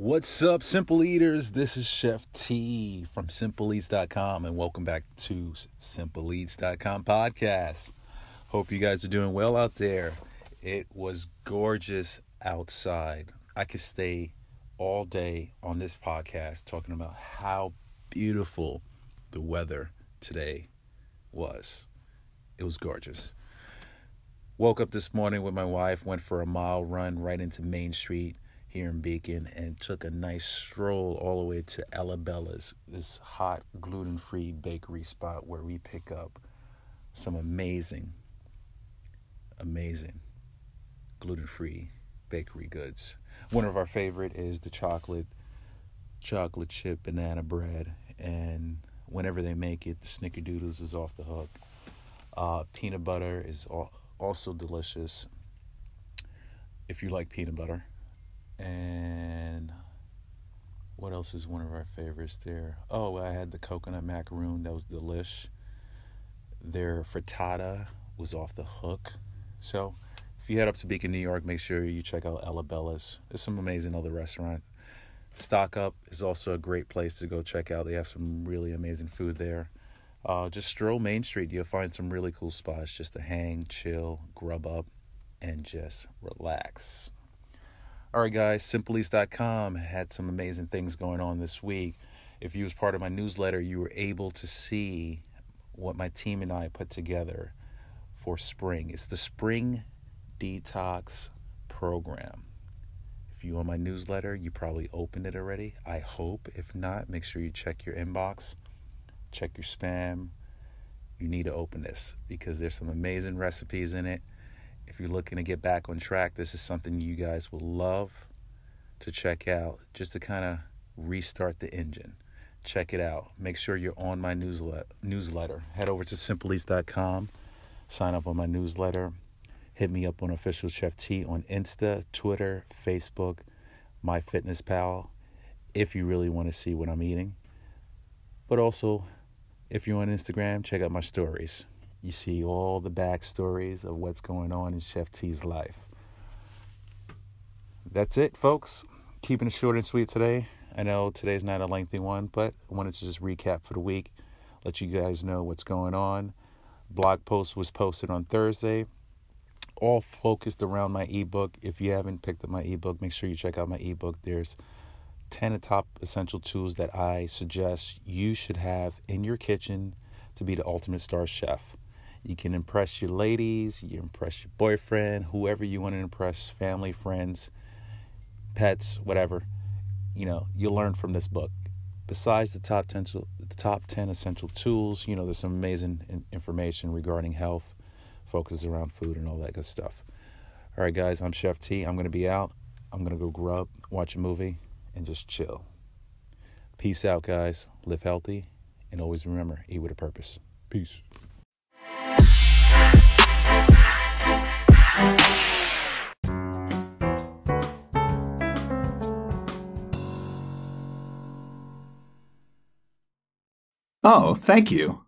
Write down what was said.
What's up, Simple Eaters? This is Chef T from SimpleEats.com, and welcome back to SimpleEats.com podcast. Hope you guys are doing well out there. It was gorgeous outside. I could stay all day on this podcast talking about how beautiful the weather today was. It was gorgeous. Woke up this morning with my wife, went for a mile run right into Main Street here in Beacon and took a nice stroll all the way to Ella Bella's, this hot gluten free bakery spot where we pick up some amazing, amazing gluten free bakery goods. One of our favorite is the chocolate chocolate chip banana bread and whenever they make it the snickerdoodles is off the hook. Uh, peanut butter is also delicious if you like peanut butter. And what else is one of our favorites there? Oh, I had the coconut macaroon. That was delish. Their frittata was off the hook. So if you head up to Beacon, New York, make sure you check out Ella Bella's. There's some amazing other restaurants. Stock Up is also a great place to go check out. They have some really amazing food there. Uh, just stroll Main Street. You'll find some really cool spots just to hang, chill, grub up, and just relax. All right, guys, SimpleEats.com had some amazing things going on this week. If you was part of my newsletter, you were able to see what my team and I put together for spring. It's the Spring Detox Program. If you on my newsletter, you probably opened it already. I hope. If not, make sure you check your inbox, check your spam. You need to open this because there's some amazing recipes in it if you're looking to get back on track, this is something you guys will love to check out just to kind of restart the engine. Check it out. Make sure you're on my newsletter. Newsletter. Head over to simpleeats.com. Sign up on my newsletter. Hit me up on official Chef T on Insta, Twitter, Facebook, MyFitnessPal. If you really want to see what I'm eating, but also if you're on Instagram, check out my stories. You see all the backstories of what's going on in Chef T's life. That's it, folks. Keeping it short and sweet today. I know today's not a lengthy one, but I wanted to just recap for the week, let you guys know what's going on. Blog post was posted on Thursday, all focused around my ebook. If you haven't picked up my ebook, make sure you check out my ebook. There's 10 top essential tools that I suggest you should have in your kitchen to be the ultimate star chef. You can impress your ladies, you impress your boyfriend, whoever you want to impress, family, friends, pets, whatever. You know, you'll learn from this book. Besides the top 10, the top 10 essential tools, you know, there's some amazing information regarding health, focus around food and all that good stuff. All right, guys, I'm Chef T. I'm going to be out. I'm going to go grub, watch a movie, and just chill. Peace out, guys. Live healthy, and always remember eat with a purpose. Peace. Oh, thank you.